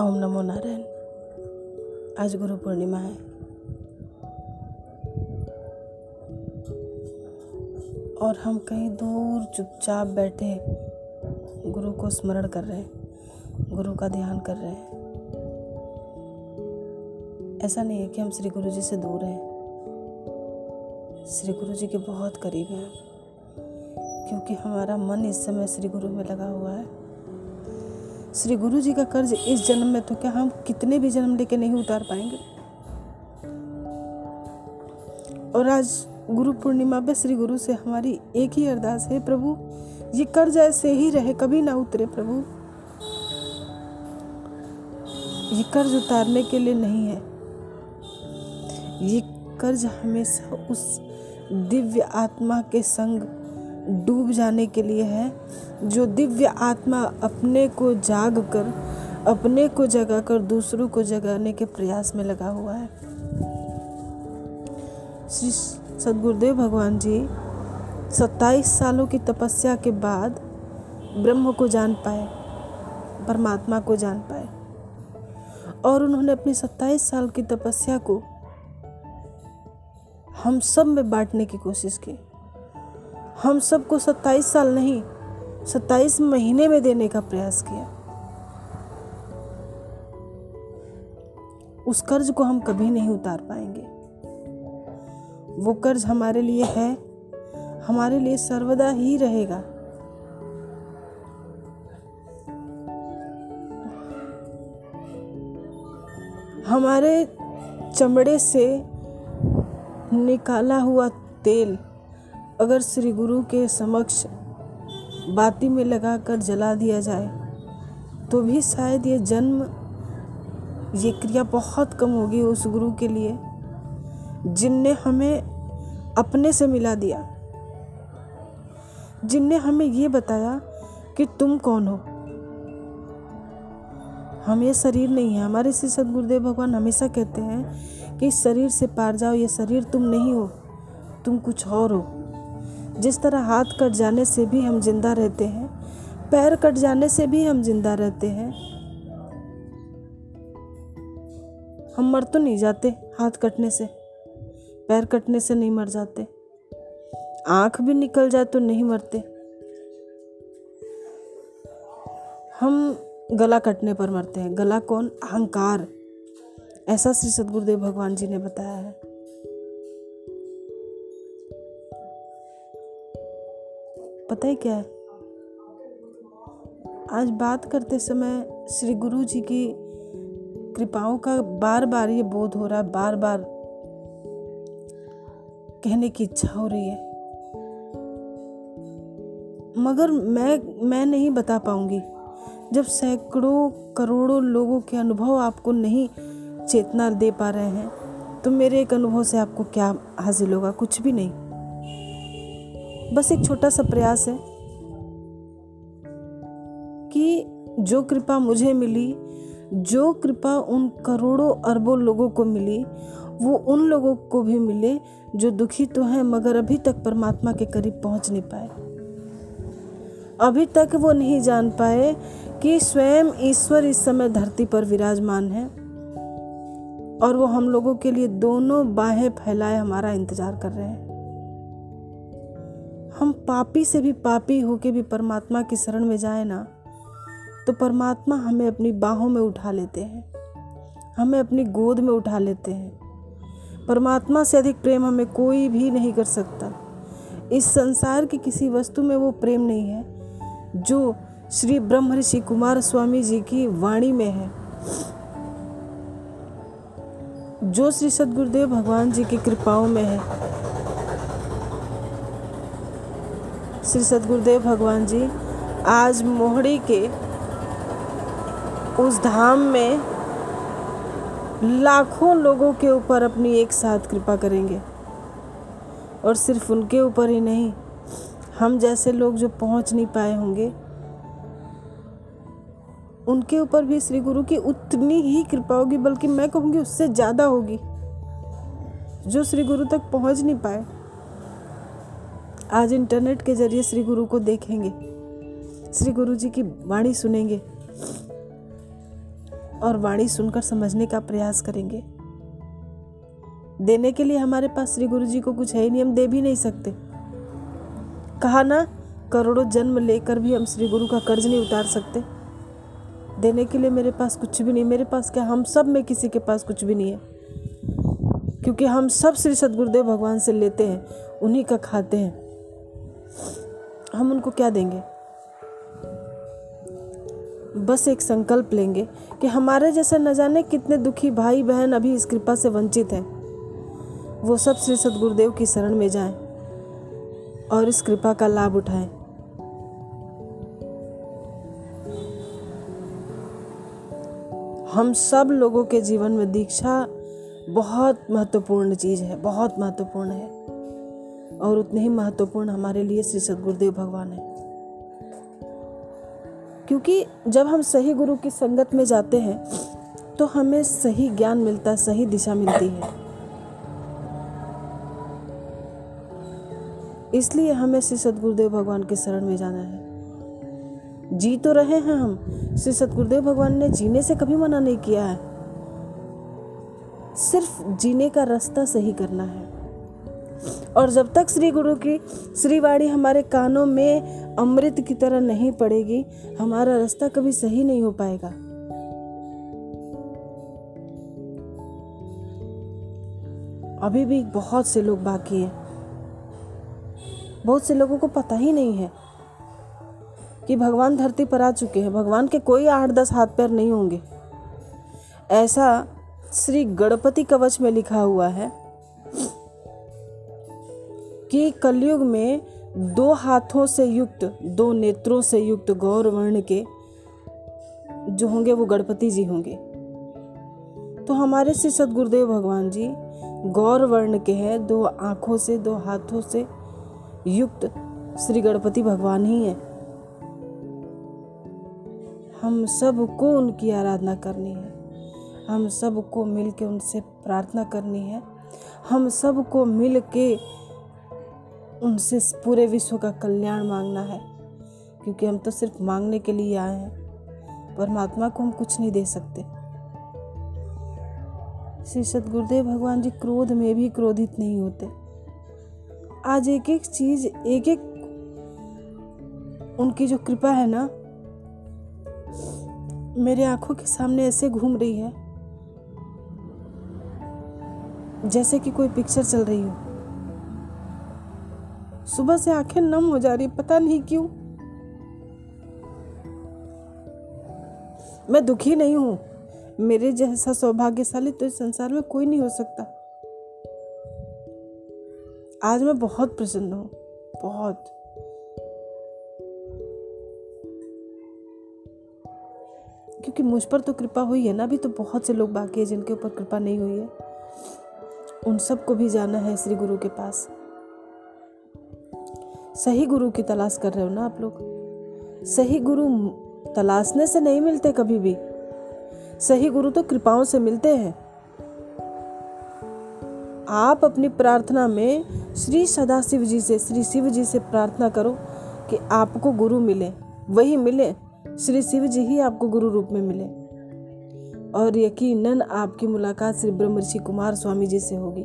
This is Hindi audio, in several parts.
ओम नमो नारायण। आज गुरु पूर्णिमा है। और हम कहीं दूर चुपचाप बैठे गुरु को स्मरण कर रहे हैं, गुरु का ध्यान कर रहे हैं। ऐसा नहीं है कि हम श्री गुरु जी से दूर हैं। श्री गुरु जी के बहुत करीब हैं। क्योंकि हमारा मन इस समय श्री गुरु में लगा हुआ है। श्री गुरु जी का कर्ज इस जन्म में तो क्या हम कितने भी जन्म लेके नहीं उतार पाएँगे? और आज गुरु पूर्णिमा पे श्री गुरु से हमारी एक ही अरदास है, प्रभु, ये कर्ज ऐसे ही रहे, कभी ना उतरे प्रभु। ये कर्ज उतारने के लिए नहीं है। ये कर्ज हमेशा उस दिव्य आत्मा के संग डूब जाने के लिए है, जो दिव्य आत्मा अपने को जाग कर अपने को जगा कर दूसरों को जगाने के प्रयास में लगा हुआ है। श्री सदगुरुदेव भगवान जी 27 सालों की तपस्या के बाद ब्रह्म को जान पाए, परमात्मा को जान पाए, और उन्होंने अपनी 27 साल की तपस्या को हम सब में बांटने की कोशिश की। हम सबको 27 साल नहीं 27 महीने में देने का प्रयास किया। उस कर्ज को हम कभी नहीं उतार पाएँगे। वो कर्ज हमारे लिए है, हमारे लिए सर्वदा ही रहेगा। हमारे चमड़े से निकाला हुआ तेल अगर श्री गुरु के समक्ष बाती में लगाकर जला दिया जाए तो भी शायद ये जन्म, ये क्रिया बहुत कम होगी उस गुरु के लिए, जिनने हमें अपने से मिला दिया। जिनने हमें ये बताया कि तुम कौन हो। हम ये शरीर नहीं है। हमारे श्री सदगुरुदेव भगवान हमेशा कहते हैं कि इस शरीर से पार जाओ, ये शरीर तुम नहीं हो, तुम कुछ और हो। जिस तरह हाथ कट जाने से भी हम ज़िंदा रहते हैं, पैर कट जाने से भी हम ज़िंदा रहते हैं। हम मर तो नहीं जाते हाथ कटने से, पैर कटने से नहीं मर जाते। आँख भी निकल जाए तो नहीं मरते। हम गला कटने पर मरते हैं। गला कौन? अहंकार। ऐसा श्री सदगुरुदेव भगवान जी ने बताया है। पता है क्या है? आज बात करते समय श्री गुरु जी की कृपाओं का बार बार ये बोध हो रहा है बार बार कहने की इच्छा हो रही है। मगर मैं मैं नहीं बता पाऊँगी। जब सैकड़ों, करोड़ों लोगों के अनुभव आपको नहीं चेतना दे पा रहे हैं तो मेरे एक अनुभव से आपको क्या हासिल होगा? कुछ भी नहीं। बस एक छोटा सा प्रयास है कि जो कृपा मुझे मिली, जो कृपा उन करोड़ों अरबों लोगों को मिली, वो उन लोगों को भी मिले जो दुखी तो हैं मगर अभी तक परमात्मा के करीब पहुँच नहीं पाए। अभी तक वो नहीं जान पाए कि स्वयं ईश्वर इस समय धरती पर विराजमान है और वो हम लोगों के लिए दोनों बाहें फैलाए हमारा इंतज़ार कर रहे हैं। हम पापी से भी पापी होके भी परमात्मा की शरण में जाए ना तो परमात्मा हमें अपनी बाहों में उठा लेते हैं। हमें अपनी गोद में उठा लेते हैं। परमात्मा से अधिक प्रेम हमें कोई भी नहीं कर सकता। इस संसार की किसी वस्तु में वो प्रेम नहीं है, जो श्री ब्रह्म ऋषि कुमार स्वामी जी की वाणी में है। जो श्री सदगुरुदेव भगवान जी की कृपाओं में है श्री सदगुरुदेव भगवान जी, आज मोहड़ी के उस धाम में लाखों लोगों के ऊपर अपनी एक साथ कृपा करेंगे। और सिर्फ़ उनके ऊपर ही नहीं, हम जैसे लोग जो पहुँच नहीं पाए होंगे, उनके ऊपर भी श्री गुरु की उतनी ही कृपा होगी, बल्कि मैं कहूँगी उससे ज़्यादा होगी। जो श्री गुरु तक पहुँच नहीं पाए आज इंटरनेट के ज़रिए श्री गुरु को देखेंगे। श्री गुरु जी की वाणी सुनेंगे और वाणी सुनकर समझने का प्रयास करेंगे। देने के लिए हमारे पास श्री गुरु जी को कुछ है ही नहीं, हम दे भी नहीं सकते। कहा ना, करोड़ों जन्म लेकर भी हम श्री गुरु का कर्ज नहीं उतार सकते। देने के लिए मेरे पास कुछ भी नहीं, मेरे पास क्या हम सब में किसी के पास कुछ भी नहीं है? क्योंकि हम सब श्री सदगुरुदेव भगवान से लेते हैं, उन्हीं का खाते हैं। हम उनको क्या देंगे? बस एक संकल्प लेंगे कि हमारे जैसे न जाने कितने दुखी भाई बहन अभी इस कृपा से वंचित हैं। वो सब श्री सदगुरुदेव की शरण में जाएँ और इस कृपा का लाभ उठाएँ। हम सब लोगों के जीवन में दीक्षा बहुत महत्वपूर्ण चीज़ है, बहुत महत्वपूर्ण है। और उतने ही महत्वपूर्ण हमारे लिए श्री सदगुरुदेव भगवान है। क्योंकि जब हम सही गुरु की संगत में जाते हैं तो हमें सही ज्ञान मिलता, सही दिशा मिलती है। इसलिए हमें श्री सदगुरुदेव भगवान के शरण में जाना है। जी तो रहे हैं हम। श्री सतगुरुदेव भगवान ने जीने से कभी मना नहीं किया है। सिर्फ़ जीने का रास्ता सही करना है। और जब तक श्री गुरु की श्रीवाणी हमारे कानों में अमृत की तरह नहीं पड़ेगी, हमारा रास्ता कभी सही नहीं हो पाएगा। अभी भी बहुत से लोग बाकी हैं। बहुत से लोगों को पता ही नहीं है कि भगवान धरती पर आ चुके हैं। भगवान के कोई आठ दस हाथ पैर नहीं होंगे। ऐसा श्री गणपति कवच में लिखा हुआ है। कि कलयुग में दो हाथों से युक्त, दो नेत्रों से युक्त गौर वर्ण के जो होंगे वो गणपति जी होंगे। तो हमारे श्री सदगुरुदेव भगवान जी गौर वर्ण के हैं, दो आँखों से, दो हाथों से युक्त श्री गणपति भगवान ही हैं। हम सबको उनकी आराधना करनी है। हम सबको मिल के उनसे प्रार्थना करनी है। हम सबको मिल के उनसे पूरे विश्व का कल्याण मांगना है, क्योंकि हम तो सिर्फ़ मांगने के लिए आए हैं। परमात्मा को हम कुछ नहीं दे सकते। श्री सदगुरुदेव भगवान जी क्रोध में भी क्रोधित नहीं होते। आज एक एक चीज़ एक एक उनकी जो कृपा है ना, मेरे आँखों के सामने ऐसे घूम रही है, जैसे कि कोई पिक्चर चल रही हो। सुबह से आँखें नम हो जा रही, पता नहीं क्यों। मैं दुखी नहीं हूँ। मेरे जैसा सौभाग्यशाली तो इस संसार में कोई नहीं हो सकता। आज मैं बहुत प्रसन्न हूँ, बहुत। क्योंकि मुझ पर तो कृपा हुई है ना, अभी तो बहुत से लोग बाकी है जिनके ऊपर कृपा नहीं हुई है। उन सबको भी जाना है श्री गुरु के पास। सही गुरु की तलाश कर रहे हो ना आप लोग? सही गुरु तलाशने से नहीं मिलते कभी भी। सही गुरु तो कृपाओं से मिलते हैं। आप अपनी प्रार्थना में श्री सदाशिव जी से, श्री शिव जी से प्रार्थना करो कि आपको गुरु मिले। वही मिले, श्री शिव जी ही आपको गुरु रूप में मिले। और यकीनन आपकी मुलाकात श्री ब्रह्म ऋषि कुमार स्वामी जी से होगी।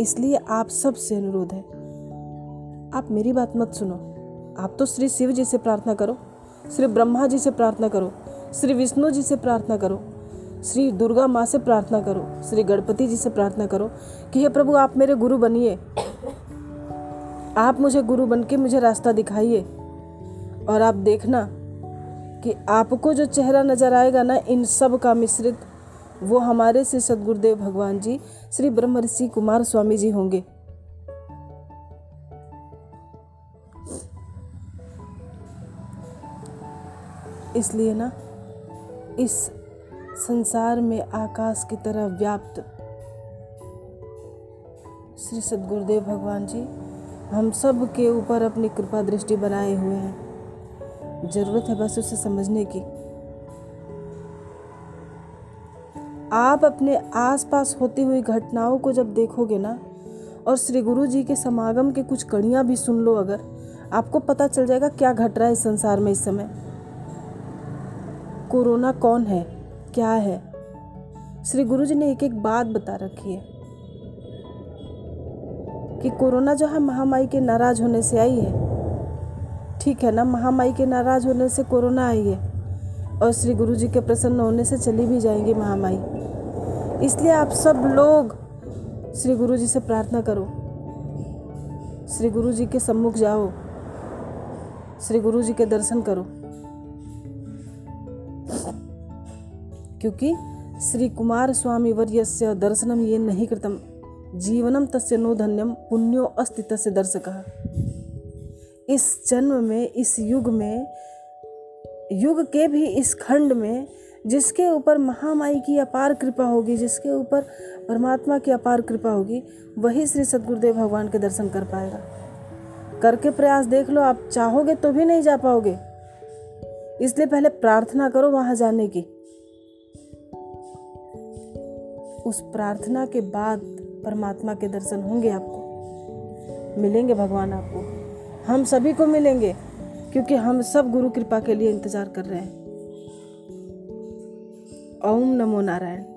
इसलिए आप सबसे अनुरोध है। आप मेरी बात मत सुनो। आप तो श्री शिव जी से प्रार्थना करो, श्री ब्रह्मा जी से प्रार्थना करो, श्री विष्णु जी से प्रार्थना करो, श्री दुर्गा माँ से प्रार्थना करो, श्री गणपति जी से प्रार्थना करो कि हे प्रभु, आप मेरे गुरु बनिए। आप मुझे गुरु बन के मुझे रास्ता दिखाइए और आप देखना कि आपको जो चेहरा नज़र आएगा ना, इन सब का मिश्रित वो हमारे श्री सदगुरुदेव भगवान जी, श्री ब्रह्म ऋषि कुमार स्वामी जी होंगे। इसलिए ना, इस संसार में आकाश की तरह व्याप्त श्री सदगुरुदेव भगवान जी, हम सब के ऊपर अपनी कृपा दृष्टि बनाए हुए हैं। ज़रूरत है बस उसे समझने की। आप अपने आसपास होती हुई घटनाओं को जब देखोगे ना, और श्री गुरु जी के समागम के कुछ कड़ियाँ भी सुन लो अगर, आपको पता चल जाएगा क्या घट रहा है इस संसार में इस समय। कोरोना कौन है? क्या है? श्री गुरु जी ने एक एक बात बता रखी है। कि कोरोना जो है महामारी के नाराज़ होने से आई है। ठीक है ना? महामारी के नाराज़ होने से कोरोना आई है। और श्री गुरु जी के प्रसन्न होने से चली भी जाएँगी महामारी इसलिए आप सब लोग श्री गुरु जी से प्रार्थना करो। श्री गुरु जी के सम्मुख जाओ। श्री गुरु जी के दर्शन करो। क्योंकि श्री कुमार स्वामी वर्यस्य दर्शनम ये नहीं कृतम। जीवनम तस्य नो धन्यम, पुण्यो अस्ति तस्य दर्शक। इस जन्म में, इस युग में युग के भी इस खंड में जिसके ऊपर महामाई की अपार कृपा होगी, जिसके ऊपर परमात्मा की अपार कृपा होगी, वही श्री सदगुरुदेव भगवान के दर्शन कर पाएगा। करके प्रयास देख लो, आप चाहोगे तो भी नहीं जा पाओगे। इसलिए पहले प्रार्थना करो वहाँ जाने की। उस प्रार्थना के बाद परमात्मा के दर्शन होंगे आपको। मिलेंगे भगवान आपको। हम सभी को मिलेंगे। क्योंकि हम सब गुरु कृपा के लिए इंतज़ार कर रहे हैं। ओम नमो नारायण।